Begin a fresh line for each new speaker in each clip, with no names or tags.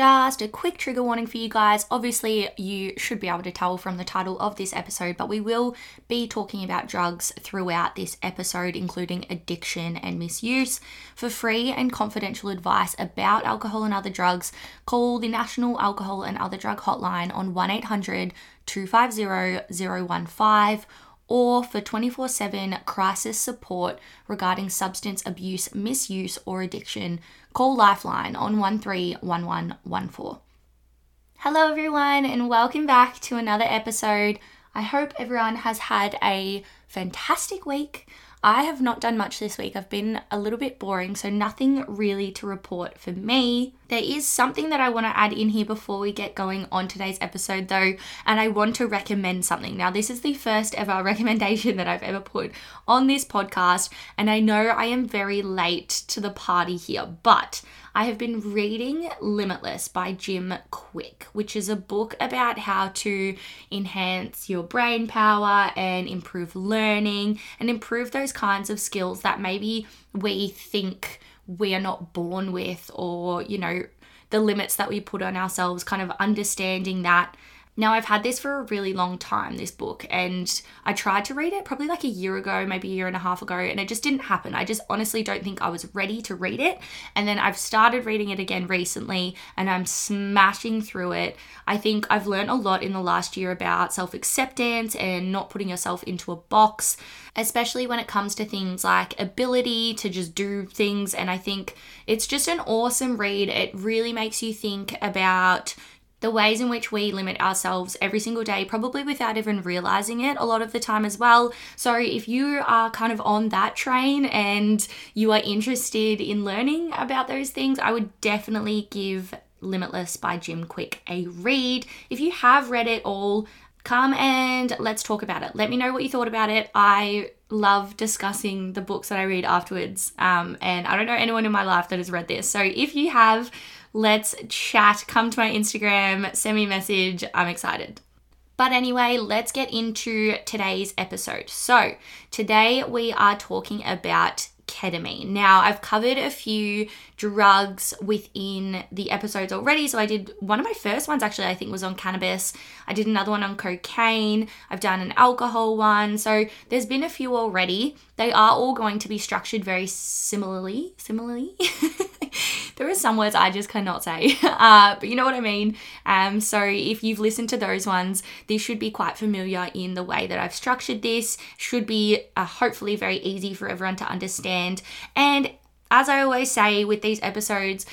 Just a quick trigger warning for you guys. Obviously, you should be able to tell from the title of this episode, but we will be talking about drugs throughout this episode, including addiction and misuse. For free and confidential advice about alcohol and other drugs, call the National Alcohol and Other Drug Hotline on 1 800 250 015 or for 24 7 crisis support regarding substance abuse, misuse, or addiction, call Lifeline on 131114. Hello, everyone, and welcome back to another episode. I hope everyone has had a fantastic week. I have not done much this week. I've been a little bit boring, so nothing really to report for me. There is something that I want to add in here before we get going on today's episode, though, and I want to recommend something. Now, this is the first ever recommendation that I've ever put on this podcast, and I know I am very late to the party here, but I have been reading Limitless by Jim Kwik, which is a book about how to enhance your brain power and improve learning and improve those kinds of skills that maybe we think we are not born with or, you know, the limits that we put on ourselves, kind of understanding that now, I've had this for a really long time, this book, and I tried to read it probably like a year ago, maybe a year and a half ago, and it just didn't happen. I just honestly don't think I was ready to read it. And then I've started reading it again recently, and I'm smashing through it. I think I've learned a lot in the last year about self acceptance and not putting yourself into a box, especially when it comes to things like ability to just do things. And I think it's just an awesome read. It really makes you think about the ways in which we limit ourselves every single day, probably without even realizing it a lot of the time as well. So, if you are kind of on that train and you are interested in learning about those things, I would definitely give Limitless by Jim Kwik a read. If you have read it all, come and let's talk about it. Let me know what you thought about it. I love discussing the books that I read afterwards. Um, and I don't know anyone in my life that has read this. So if you have, let's chat. Come to my Instagram, send me a message. I'm excited. But anyway, let's get into today's episode. So, today we are talking about ketamine. Now, I've covered a few drugs within the episodes already. So, I did one of my first ones actually, I think, was on cannabis. I did another one on cocaine. I've done an alcohol one. So, there's been a few already. They are all going to be structured very similarly. Similarly? there are some words I just cannot say, uh, but you know what I mean. Um, so if you've listened to those ones, this should be quite familiar in the way that I've structured this. Should be uh, hopefully very easy for everyone to understand. And as I always say with these episodes,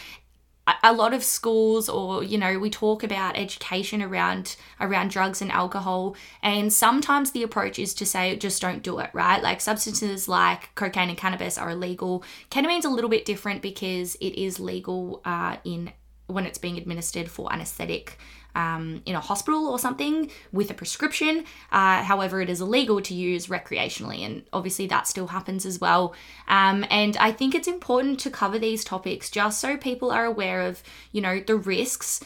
a lot of schools or you know we talk about education around around drugs and alcohol and sometimes the approach is to say just don't do it right? Like substances like cocaine and cannabis are illegal. Ketamine's a little bit different because it is legal uh, in when it's being administered for anesthetic um, in a hospital or something with a prescription. Uh, however, it is illegal to use recreationally, and obviously that still happens as well. Um, and I think it's important to cover these topics just so people are aware of, you know, the risks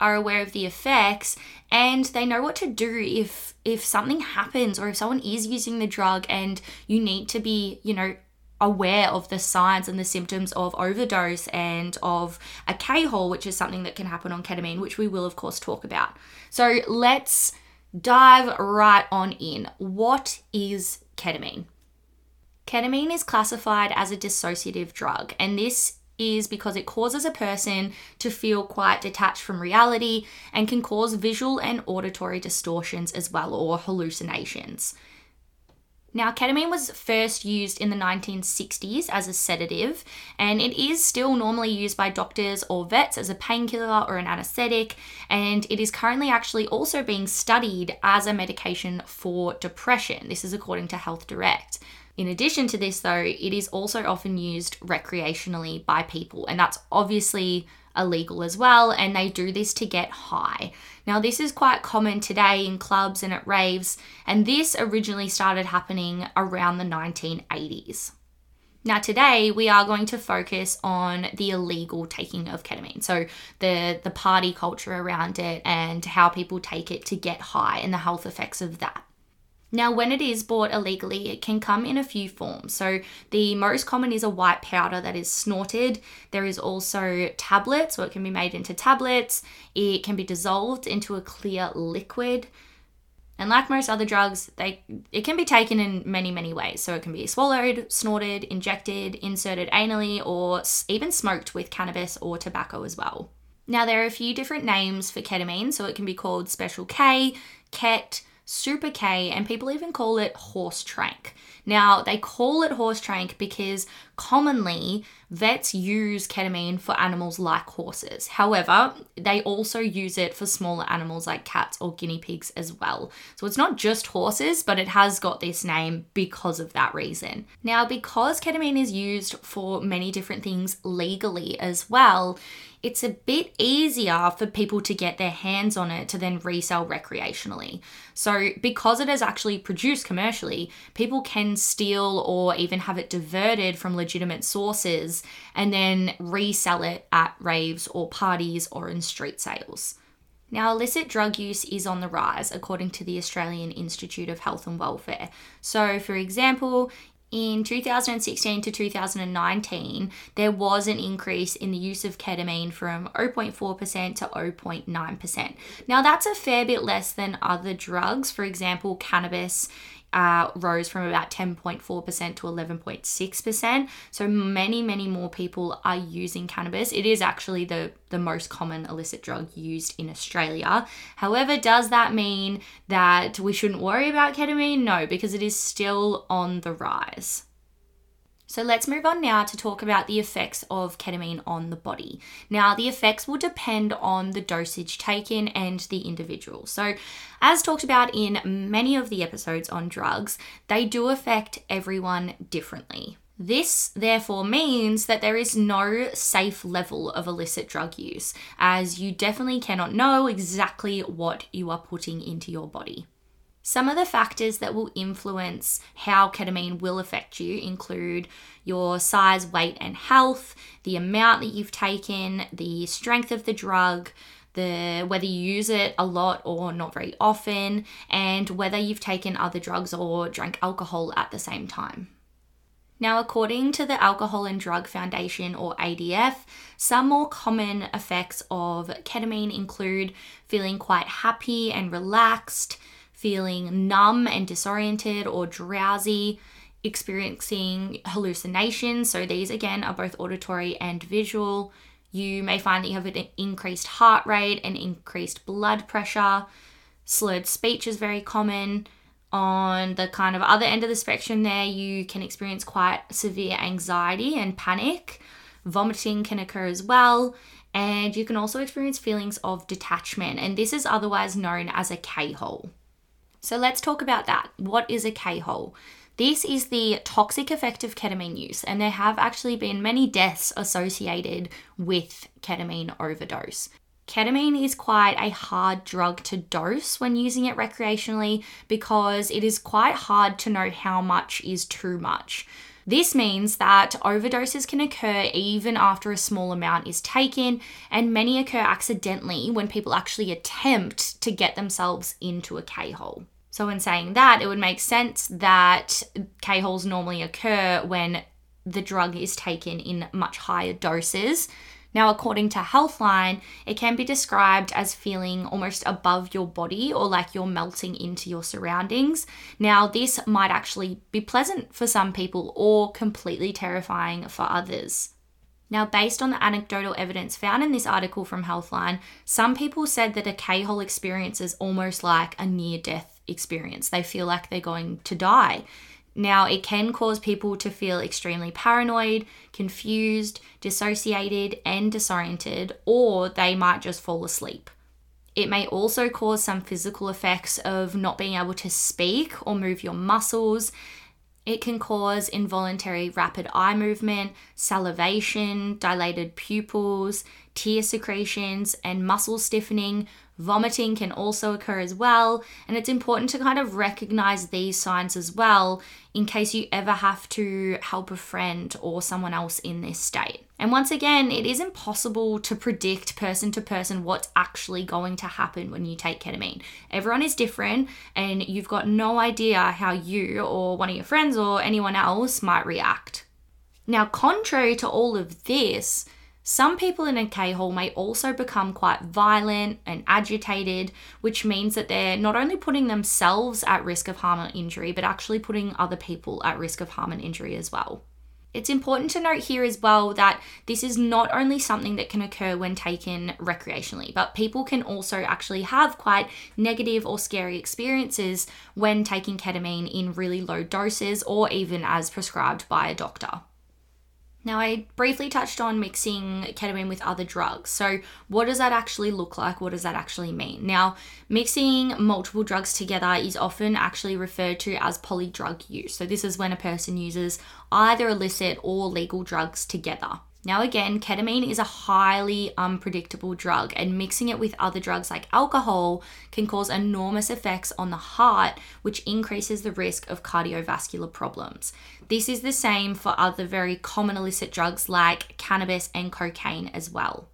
are aware of the effects and they know what to do if if something happens or if someone is using the drug and you need to be you know aware of the signs and the symptoms of overdose and of a K-hole, which is something that can happen on ketamine, which we will, of course, talk about. So let's dive right on in. What is ketamine? Ketamine is classified as a dissociative drug, and this is because it causes a person to feel quite detached from reality and can cause visual and auditory distortions as well, or hallucinations. Now, ketamine was first used in the 1960s as a sedative, and it is still normally used by doctors or vets as a painkiller or an anesthetic, and it is currently actually also being studied as a medication for depression. This is according to Health Direct. In addition to this, though, it is also often used recreationally by people, and that's obviously illegal as well, and they do this to get high. Now, this is quite common today in clubs and at raves, and this originally started happening around the 1980s. Now, today we are going to focus on the illegal taking of ketamine. So, the, the party culture around it and how people take it to get high and the health effects of that. Now, when it is bought illegally, it can come in a few forms. So, the most common is a white powder that is snorted. There is also tablets, so it can be made into tablets. It can be dissolved into a clear liquid. And like most other drugs, they it can be taken in many many ways. So it can be swallowed, snorted, injected, inserted anally, or even smoked with cannabis or tobacco as well. Now there are a few different names for ketamine, so it can be called Special K, Ket, Super K, and people even call it horse trank. Now, they call it horse trank because commonly vets use ketamine for animals like horses. However, they also use it for smaller animals like cats or guinea pigs as well. So it's not just horses, but it has got this name because of that reason. Now, because ketamine is used for many different things legally as well, it's a bit easier for people to get their hands on it to then resell recreationally. So, because it is actually produced commercially, people can steal or even have it diverted from legitimate sources and then resell it at raves or parties or in street sales. Now, illicit drug use is on the rise, according to the Australian Institute of Health and Welfare. So, for example, in 2016 to 2019, there was an increase in the use of ketamine from 0.4% to 0.9%. Now, that's a fair bit less than other drugs. For example, cannabis uh, rose from about 10.4% to 11.6%. So many, many more people are using cannabis. It is actually the, the most common illicit drug used in Australia. However, does that mean that we shouldn't worry about ketamine? No, because it is still on the rise. So let's move on now to talk about the effects of ketamine on the body. Now, the effects will depend on the dosage taken and the individual. So, as talked about in many of the episodes on drugs, they do affect everyone differently. This therefore means that there is no safe level of illicit drug use, as you definitely cannot know exactly what you are putting into your body. Some of the factors that will influence how ketamine will affect you include your size, weight, and health, the amount that you've taken, the strength of the drug, the whether you use it a lot or not very often, and whether you've taken other drugs or drank alcohol at the same time. Now, according to the Alcohol and Drug Foundation or ADF, some more common effects of ketamine include feeling quite happy and relaxed, feeling numb and disoriented or drowsy, experiencing hallucinations. So, these again are both auditory and visual. You may find that you have an increased heart rate and increased blood pressure. Slurred speech is very common. On the kind of other end of the spectrum, there, you can experience quite severe anxiety and panic. Vomiting can occur as well. And you can also experience feelings of detachment, and this is otherwise known as a K hole. So let's talk about that. What is a K hole? This is the toxic effect of ketamine use, and there have actually been many deaths associated with ketamine overdose. Ketamine is quite a hard drug to dose when using it recreationally because it is quite hard to know how much is too much. This means that overdoses can occur even after a small amount is taken, and many occur accidentally when people actually attempt to get themselves into a K hole. So, in saying that, it would make sense that K holes normally occur when the drug is taken in much higher doses now, according to Healthline, it can be described as feeling almost above your body or like you're melting into your surroundings. Now, this might actually be pleasant for some people or completely terrifying for others. Now, based on the anecdotal evidence found in this article from Healthline, some people said that a K hole experience is almost like a near death experience. They feel like they're going to die. Now, it can cause people to feel extremely paranoid, confused, dissociated, and disoriented, or they might just fall asleep. It may also cause some physical effects of not being able to speak or move your muscles. It can cause involuntary rapid eye movement, salivation, dilated pupils, tear secretions, and muscle stiffening. Vomiting can also occur as well, and it's important to kind of recognize these signs as well in case you ever have to help a friend or someone else in this state. And once again, it is impossible to predict person to person what's actually going to happen when you take ketamine. Everyone is different, and you've got no idea how you or one of your friends or anyone else might react. Now, contrary to all of this, some people in a K hole may also become quite violent and agitated, which means that they're not only putting themselves at risk of harm or injury, but actually putting other people at risk of harm and injury as well. It's important to note here as well that this is not only something that can occur when taken recreationally, but people can also actually have quite negative or scary experiences when taking ketamine in really low doses or even as prescribed by a doctor. Now, I briefly touched on mixing ketamine with other drugs. So, what does that actually look like? What does that actually mean? Now, mixing multiple drugs together is often actually referred to as polydrug use. So, this is when a person uses either illicit or legal drugs together. Now, again, ketamine is a highly um, unpredictable drug, and mixing it with other drugs like alcohol can cause enormous effects on the heart, which increases the risk of cardiovascular problems. This is the same for other very common illicit drugs like cannabis and cocaine as well.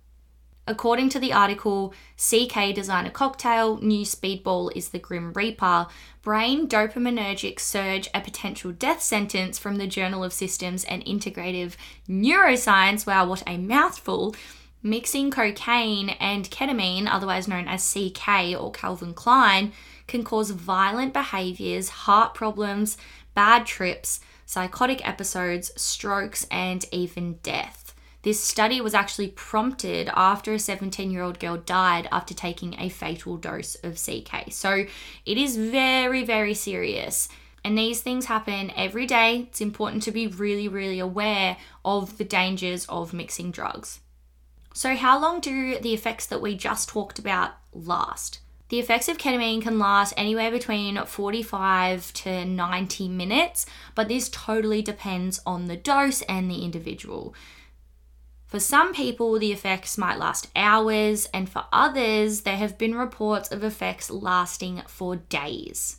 According to the article, CK Designer Cocktail, New Speedball is the Grim Reaper, Brain Dopaminergic Surge, a potential death sentence from the Journal of Systems and Integrative Neuroscience. Wow, what a mouthful. Mixing cocaine and ketamine, otherwise known as CK or Calvin Klein, can cause violent behaviors, heart problems, bad trips, psychotic episodes, strokes, and even death. This study was actually prompted after a 17 year old girl died after taking a fatal dose of CK. So it is very, very serious. And these things happen every day. It's important to be really, really aware of the dangers of mixing drugs. So, how long do the effects that we just talked about last? The effects of ketamine can last anywhere between 45 to 90 minutes, but this totally depends on the dose and the individual. For some people, the effects might last hours, and for others, there have been reports of effects lasting for days.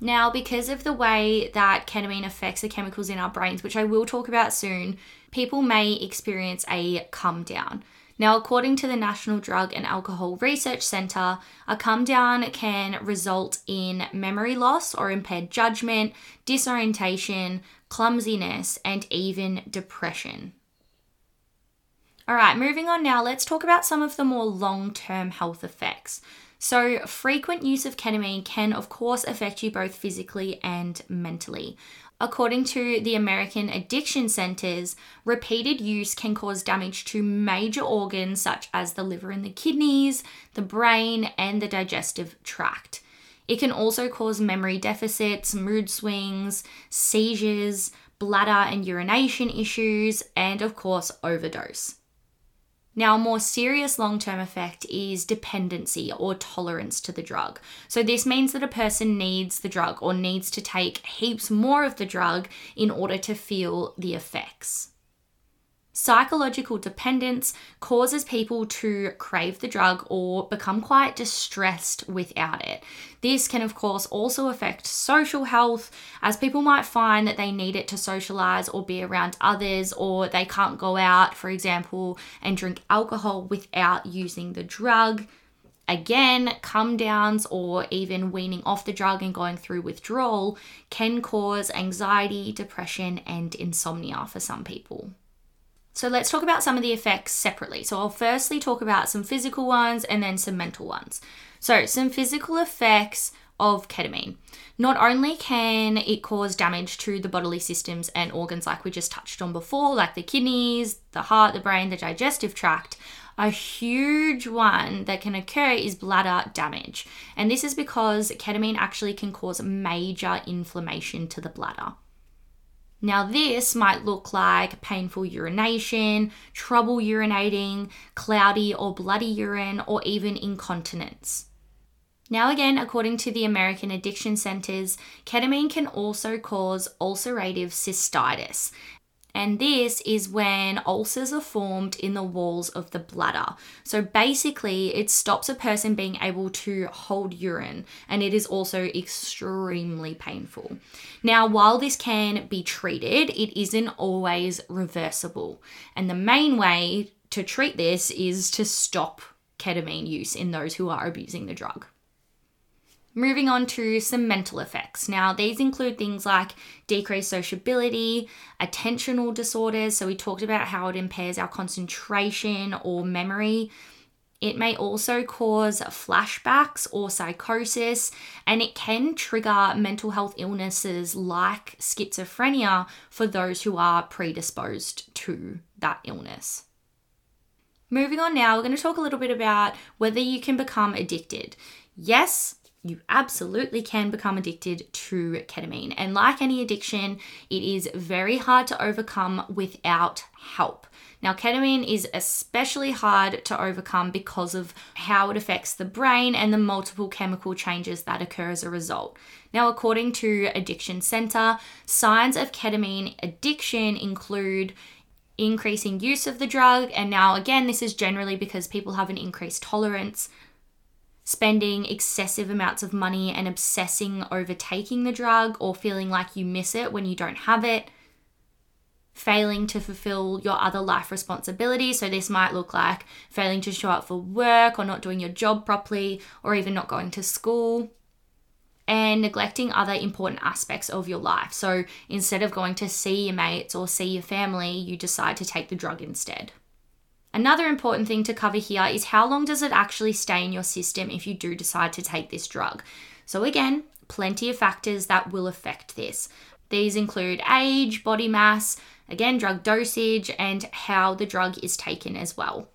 Now, because of the way that ketamine affects the chemicals in our brains, which I will talk about soon, people may experience a come down. Now, according to the National Drug and Alcohol Research Center, a come down can result in memory loss or impaired judgment, disorientation, clumsiness, and even depression. All right, moving on now, let's talk about some of the more long term health effects. So, frequent use of ketamine can, of course, affect you both physically and mentally. According to the American Addiction Centers, repeated use can cause damage to major organs such as the liver and the kidneys, the brain, and the digestive tract. It can also cause memory deficits, mood swings, seizures, bladder and urination issues, and of course, overdose. Now, a more serious long term effect is dependency or tolerance to the drug. So, this means that a person needs the drug or needs to take heaps more of the drug in order to feel the effects. Psychological dependence causes people to crave the drug or become quite distressed without it. This can, of course, also affect social health, as people might find that they need it to socialize or be around others, or they can't go out, for example, and drink alcohol without using the drug. Again, come downs or even weaning off the drug and going through withdrawal can cause anxiety, depression, and insomnia for some people. So let's talk about some of the effects separately. So I'll firstly talk about some physical ones and then some mental ones. So, some physical effects of ketamine. Not only can it cause damage to the bodily systems and organs, like we just touched on before, like the kidneys, the heart, the brain, the digestive tract, a huge one that can occur is bladder damage. And this is because ketamine actually can cause major inflammation to the bladder. Now, this might look like painful urination, trouble urinating, cloudy or bloody urine, or even incontinence. Now, again, according to the American Addiction Centers, ketamine can also cause ulcerative cystitis. And this is when ulcers are formed in the walls of the bladder. So basically, it stops a person being able to hold urine, and it is also extremely painful. Now, while this can be treated, it isn't always reversible. And the main way to treat this is to stop ketamine use in those who are abusing the drug. Moving on to some mental effects. Now, these include things like decreased sociability, attentional disorders. So, we talked about how it impairs our concentration or memory. It may also cause flashbacks or psychosis, and it can trigger mental health illnesses like schizophrenia for those who are predisposed to that illness. Moving on now, we're going to talk a little bit about whether you can become addicted. Yes, you absolutely can become addicted to ketamine. And like any addiction, it is very hard to overcome without help. Now, ketamine is especially hard to overcome because of how it affects the brain and the multiple chemical changes that occur as a result. Now, according to Addiction Center, signs of ketamine addiction include increasing use of the drug, and now again, this is generally because people have an increased tolerance spending excessive amounts of money and obsessing over taking the drug or feeling like you miss it when you don't have it, failing to fulfill your other life responsibilities. So, this might look like failing to show up for work or not doing your job properly or even not going to school. And neglecting other important aspects of your life. So instead of going to see your mates or see your family, you decide to take the drug instead. Another important thing to cover here is how long does it actually stay in your system if you do decide to take this drug? So, again, plenty of factors that will affect this. These include age, body mass, again, drug dosage, and how the drug is taken as well.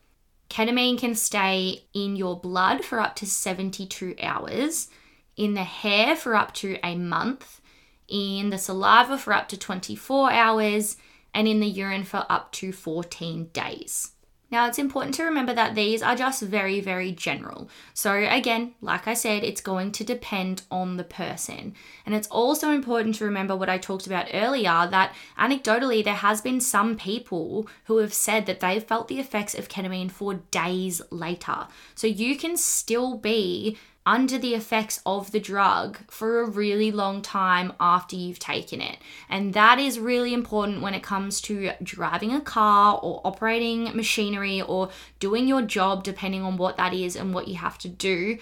Ketamine can stay in your blood for up to 72 hours, in the hair for up to a month, in the saliva for up to 24 hours, and in the urine for up to 14 days. Now, it's important to remember that these are just very, very general. So, again, like I said, it's going to depend on the person. And it's also important to remember what I talked about earlier that anecdotally, there has been some people who have said that they've felt the effects of ketamine for days later. So, you can still be under the effects of the drug for a really long time after you've taken it. And that is really important when it comes to driving a car or operating machinery or doing your job, depending on what that is and what you have to do.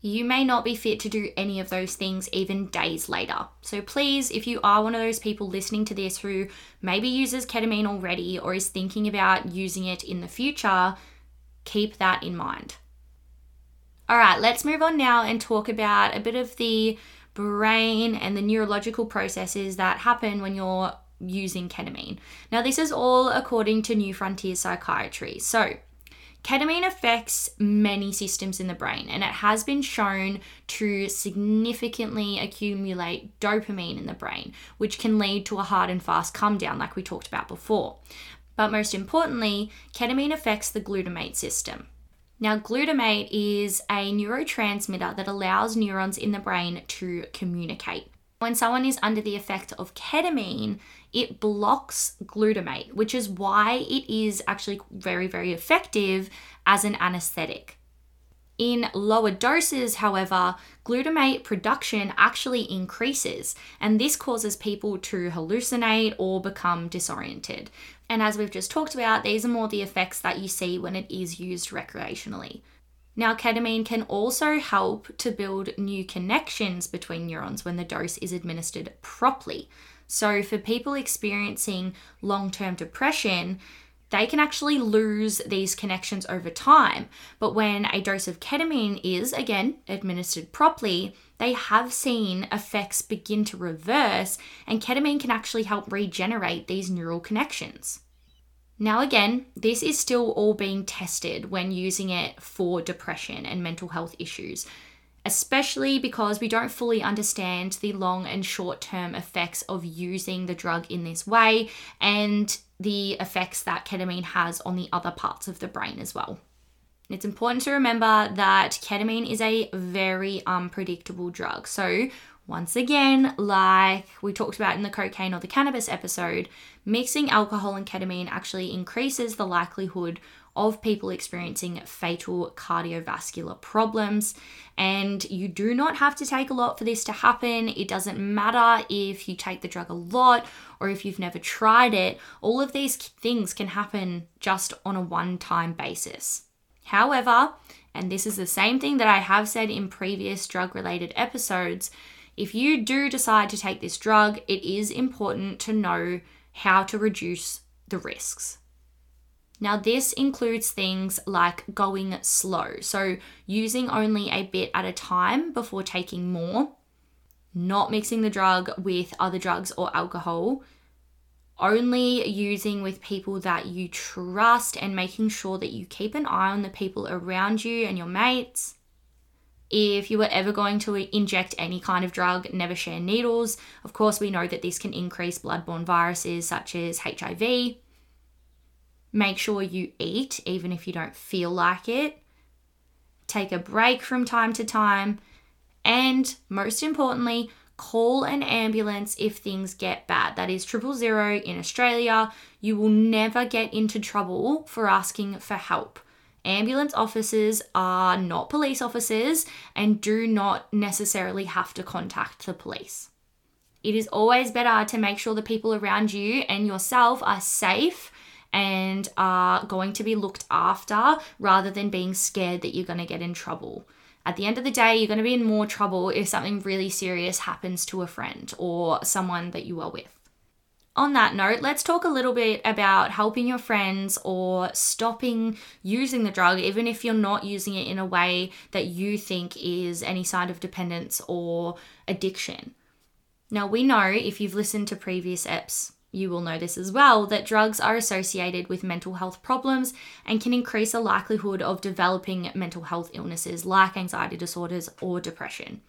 You may not be fit to do any of those things even days later. So, please, if you are one of those people listening to this who maybe uses ketamine already or is thinking about using it in the future, keep that in mind. All right, let's move on now and talk about a bit of the brain and the neurological processes that happen when you're using ketamine. Now, this is all according to New Frontier Psychiatry. So, ketamine affects many systems in the brain and it has been shown to significantly accumulate dopamine in the brain, which can lead to a hard and fast come down, like we talked about before. But most importantly, ketamine affects the glutamate system. Now, glutamate is a neurotransmitter that allows neurons in the brain to communicate. When someone is under the effect of ketamine, it blocks glutamate, which is why it is actually very, very effective as an anesthetic. In lower doses, however, glutamate production actually increases, and this causes people to hallucinate or become disoriented. And as we've just talked about, these are more the effects that you see when it is used recreationally. Now, ketamine can also help to build new connections between neurons when the dose is administered properly. So, for people experiencing long term depression, they can actually lose these connections over time. But when a dose of ketamine is, again, administered properly, they have seen effects begin to reverse, and ketamine can actually help regenerate these neural connections. Now, again, this is still all being tested when using it for depression and mental health issues, especially because we don't fully understand the long and short term effects of using the drug in this way and the effects that ketamine has on the other parts of the brain as well. It's important to remember that ketamine is a very unpredictable drug. So, once again, like we talked about in the cocaine or the cannabis episode, mixing alcohol and ketamine actually increases the likelihood of people experiencing fatal cardiovascular problems. And you do not have to take a lot for this to happen. It doesn't matter if you take the drug a lot or if you've never tried it. All of these things can happen just on a one time basis. However, and this is the same thing that I have said in previous drug related episodes, if you do decide to take this drug, it is important to know how to reduce the risks. Now, this includes things like going slow, so using only a bit at a time before taking more, not mixing the drug with other drugs or alcohol, only using with people that you trust, and making sure that you keep an eye on the people around you and your mates if you were ever going to inject any kind of drug, never share needles. Of course, we know that this can increase bloodborne viruses such as HIV. Make sure you eat even if you don't feel like it. Take a break from time to time. And most importantly, call an ambulance if things get bad. That is triple zero in Australia. You will never get into trouble for asking for help. Ambulance officers are not police officers and do not necessarily have to contact the police. It is always better to make sure the people around you and yourself are safe and are going to be looked after rather than being scared that you're going to get in trouble. At the end of the day, you're going to be in more trouble if something really serious happens to a friend or someone that you are with on that note, let's talk a little bit about helping your friends or stopping using the drug, even if you're not using it in a way that you think is any sign of dependence or addiction. Now, we know if you've listened to previous EPs, you will know this as well that drugs are associated with mental health problems and can increase the likelihood of developing mental health illnesses like anxiety disorders or depression.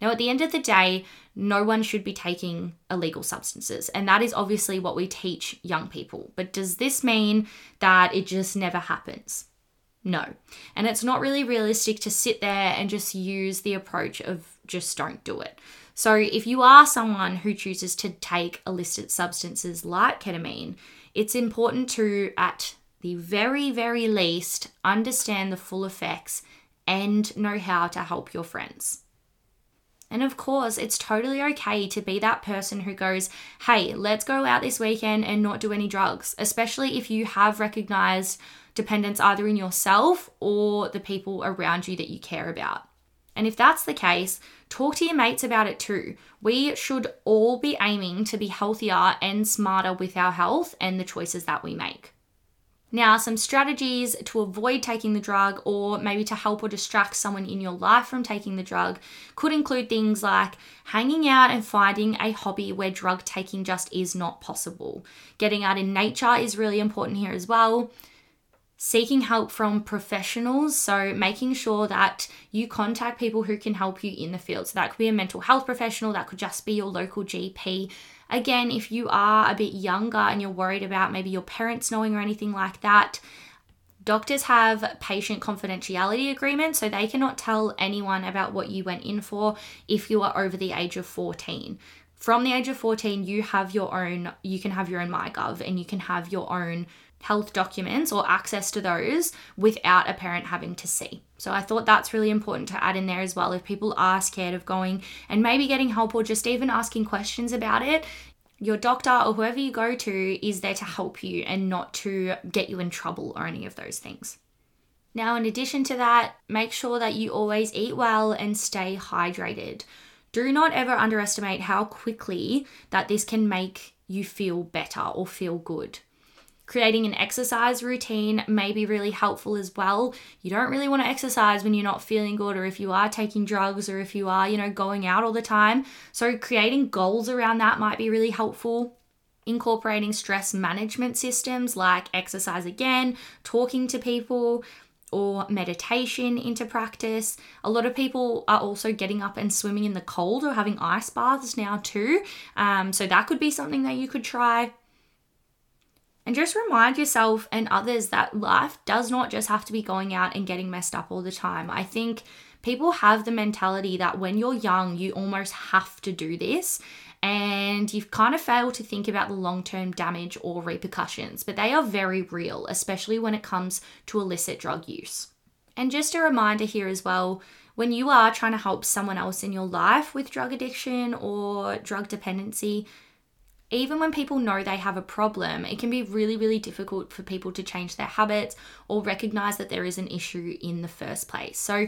Now, at the end of the day, no one should be taking illegal substances, and that is obviously what we teach young people. But does this mean that it just never happens? No. And it's not really realistic to sit there and just use the approach of just don't do it. So, if you are someone who chooses to take illicit substances like ketamine, it's important to, at the very, very least, understand the full effects and know how to help your friends. And of course, it's totally okay to be that person who goes, hey, let's go out this weekend and not do any drugs, especially if you have recognized dependence either in yourself or the people around you that you care about. And if that's the case, talk to your mates about it too. We should all be aiming to be healthier and smarter with our health and the choices that we make. Now, some strategies to avoid taking the drug or maybe to help or distract someone in your life from taking the drug could include things like hanging out and finding a hobby where drug taking just is not possible. Getting out in nature is really important here as well. Seeking help from professionals, so making sure that you contact people who can help you in the field. So that could be a mental health professional, that could just be your local GP Again, if you are a bit younger and you're worried about maybe your parents knowing or anything like that, doctors have patient confidentiality agreements, so they cannot tell anyone about what you went in for if you are over the age of 14 from the age of 14 you have your own you can have your own mygov and you can have your own health documents or access to those without a parent having to see. So I thought that's really important to add in there as well. If people are scared of going and maybe getting help or just even asking questions about it, your doctor or whoever you go to is there to help you and not to get you in trouble or any of those things. Now, in addition to that, make sure that you always eat well and stay hydrated. Do not ever underestimate how quickly that this can make you feel better or feel good. Creating an exercise routine may be really helpful as well. You don't really want to exercise when you're not feeling good or if you are taking drugs or if you are, you know, going out all the time. So creating goals around that might be really helpful incorporating stress management systems like exercise again, talking to people, or meditation into practice. A lot of people are also getting up and swimming in the cold or having ice baths now, too. Um, so that could be something that you could try. And just remind yourself and others that life does not just have to be going out and getting messed up all the time. I think people have the mentality that when you're young, you almost have to do this. And you've kind of failed to think about the long term damage or repercussions, but they are very real, especially when it comes to illicit drug use. And just a reminder here as well when you are trying to help someone else in your life with drug addiction or drug dependency, even when people know they have a problem, it can be really, really difficult for people to change their habits or recognize that there is an issue in the first place. So,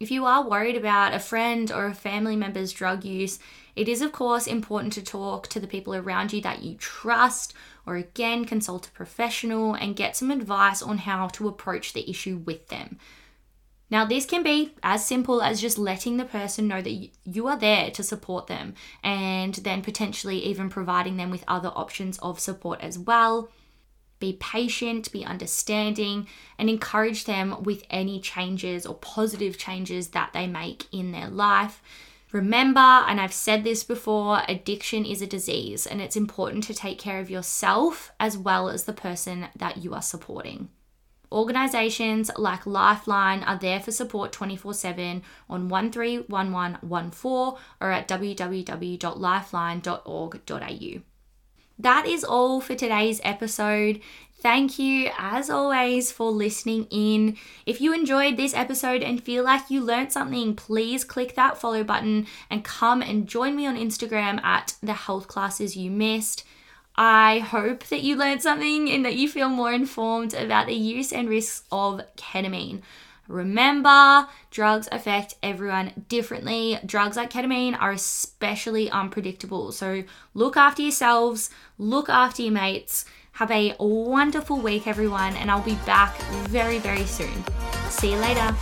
if you are worried about a friend or a family member's drug use, it is, of course, important to talk to the people around you that you trust, or again, consult a professional and get some advice on how to approach the issue with them. Now, this can be as simple as just letting the person know that you are there to support them and then potentially even providing them with other options of support as well. Be patient, be understanding, and encourage them with any changes or positive changes that they make in their life. Remember, and I've said this before, addiction is a disease, and it's important to take care of yourself as well as the person that you are supporting. Organisations like Lifeline are there for support 24 7 on 131114 or at www.lifeline.org.au. That is all for today's episode. Thank you, as always, for listening in. If you enjoyed this episode and feel like you learned something, please click that follow button and come and join me on Instagram at the health classes you missed. I hope that you learned something and that you feel more informed about the use and risks of ketamine. Remember, drugs affect everyone differently. Drugs like ketamine are especially unpredictable. So look after yourselves, look after your mates. Have a wonderful week, everyone, and I'll be back very, very soon. See you later.